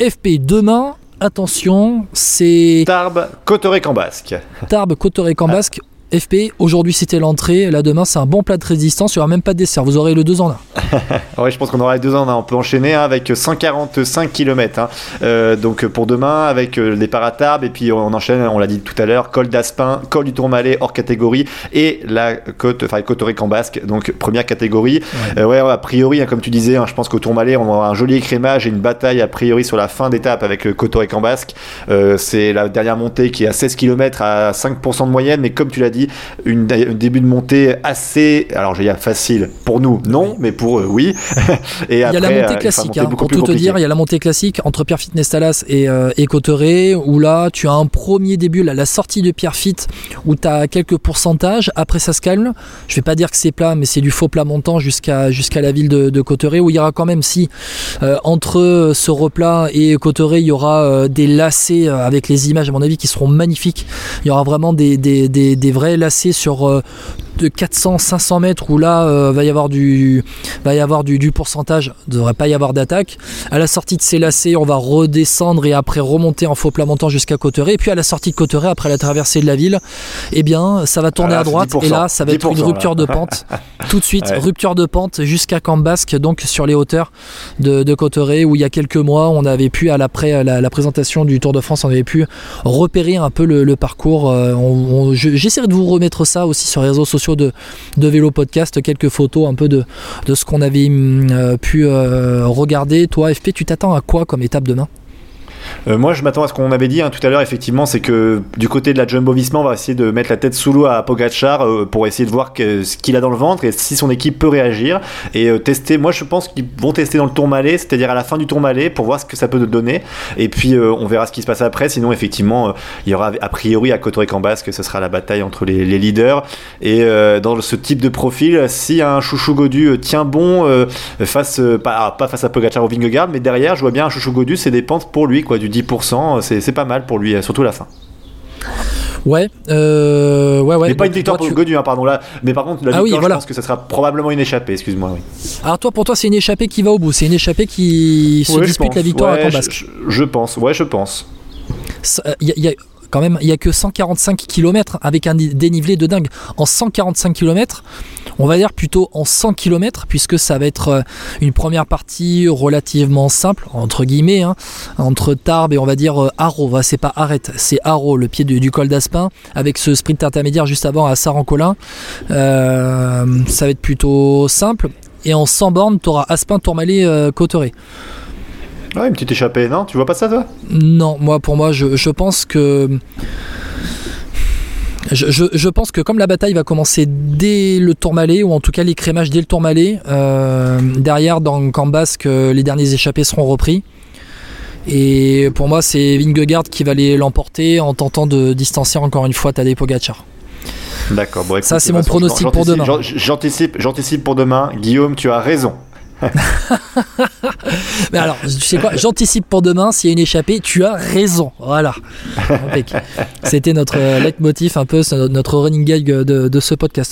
FP demain, attention, c'est Tarbes, Cotoré-Cambasque. Tarbes, Cotoré-Cambasque. FP, aujourd'hui c'était l'entrée, là demain c'est un bon plat de résistance, il n'y aura même pas de dessert, vous aurez le 2 en 1. ouais, je pense qu'on aura les 2 en 1, on peut enchaîner hein, avec 145 km. Hein. Euh, donc pour demain, avec euh, le départ à Tarbes, et puis on enchaîne, on l'a dit tout à l'heure, col d'Aspin, col du Tourmalet hors catégorie, et la côte, enfin en basque, donc première catégorie. Ouais, euh, ouais a priori, hein, comme tu disais, je pense qu'au Tourmalet, on aura un joli écrémage et une bataille a priori sur la fin d'étape avec le en basque. c'est la dernière montée qui est à 16 km à 5% de moyenne, mais comme tu l'as dit, une, un début de montée assez, alors je vais dire facile pour nous, non, mais pour eux, oui. et il y a la montée classique, hein, pour tout te dire, il y a la montée classique entre Pierre Fitness Talas et, euh, où là tu as un premier début, là, la sortie de Pierre Fit, où tu as quelques pourcentages, après ça se calme. Je vais pas dire que c'est plat, mais c'est du faux plat montant jusqu'à jusqu'à la ville de, de où il y aura quand même, si euh, entre ce replat et Cotteret, il y aura euh, des lacets euh, avec les images, à mon avis, qui seront magnifiques. Il y aura vraiment des, des, des, des vrais lacets sur euh, de 400-500 mètres où là euh, va y avoir du va y avoir du, du pourcentage, ne devrait pas y avoir d'attaque. À la sortie de ces lacets, on va redescendre et après remonter en faux plat montant jusqu'à Cotteret. Et puis à la sortie de Cotteret, après la traversée de la ville, eh bien ça va tourner à droite et là ça va être une rupture de pente. Tout de suite, rupture de pente jusqu'à Cambasque, donc sur les hauteurs de, de Cotteret où il y a quelques mois on avait pu à l'après la, la, présentation du Tour de France, on avait pu repérer un peu le, parcours. Euh, j'essaierai de vous remettre ça aussi sur les réseaux sociaux de, Vélo Podcast, quelques photos un peu de, de ce qu'on avait hum, euh, pu euh, regarder. Toi, FP, tu t'attends à quoi comme étape demain? Euh, moi, je m'attends à ce qu'on avait dit hein, tout à l'heure, effectivement, c'est que du côté de la Jumbo Visma, on va essayer de mettre la tête sous l'eau à Pogachar euh, pour essayer de voir ce qu'il a dans le ventre et si son équipe peut réagir et euh, tester. Moi, je pense qu'ils vont tester dans le Tour Malais, c'est-à-dire à la fin du Tour Malais, pour voir ce que ça peut donner. Et puis, on verra ce qui se passe après. Sinon, effectivement, il y aura a priori à Cotoré-Cambasque, ce sera la bataille entre les, leaders. Et dans ce type de profil, si un Chouchou Godu tient bon face, pas, pas, face à Pogachar ou Vingegaard, mais derrière, je vois bien un Chouchou Godu, c'est des pentes pour lui, quoi, du 10%, c'est pas mal pour lui, surtout la fin. Ouais, euh, ouais, ouais. Mais pas une victoire pour Godu, hein, pardon là. Mais par contre, la ah victoire, je pense que ça sera probablement une échappée. Excuse-moi. Oui. Alors toi, pour toi, c'est une échappée qui va au bout. C'est une échappée qui se dispute la victoire à Cambasque. Je, je, pense. Ouais, je pense. Il y, a même, il y a que 145 km avec un dénivelé de dingue. En 145 km, on va dire plutôt en 100 km, puisque ça va être euh, une première partie relativement simple, entre guillemets, hein, entre Tarbes et on va dire euh, Haro. C'est pas Arrête, c'est Haro, le pied du, col d'Aspin, avec ce sprint intermédiaire juste avant à Sarancolin. Euh, ça va être plutôt simple. Et en 100 bornes, tu auras Aspin, Tourmalet, euh, Cotteret. Ouais, une petite échappée, non? Tu vois pas ça, toi? Non, moi, pour moi, je, je pense que je, pense que comme la bataille va commencer dès le Tourmalet, ou en tout cas les crémages dès le Tourmalet, euh, derrière dans Cambasque, euh, les derniers échappés seront repris. Et pour moi, c'est Vingegaard qui va l'emporter en tentant de distancer encore une fois Tadej Pogacar. D'accord. Bon, ça, c'est mon pronostic pour demain. J'anticipe, j'anticipe pour demain. Guillaume, tu as raison. Mais alors, tu sais quoi, j'anticipe pour demain, s'il y a une échappée, tu as raison. Voilà. C'était notre euh, leitmotiv, un peu notre running gag de ce podcast.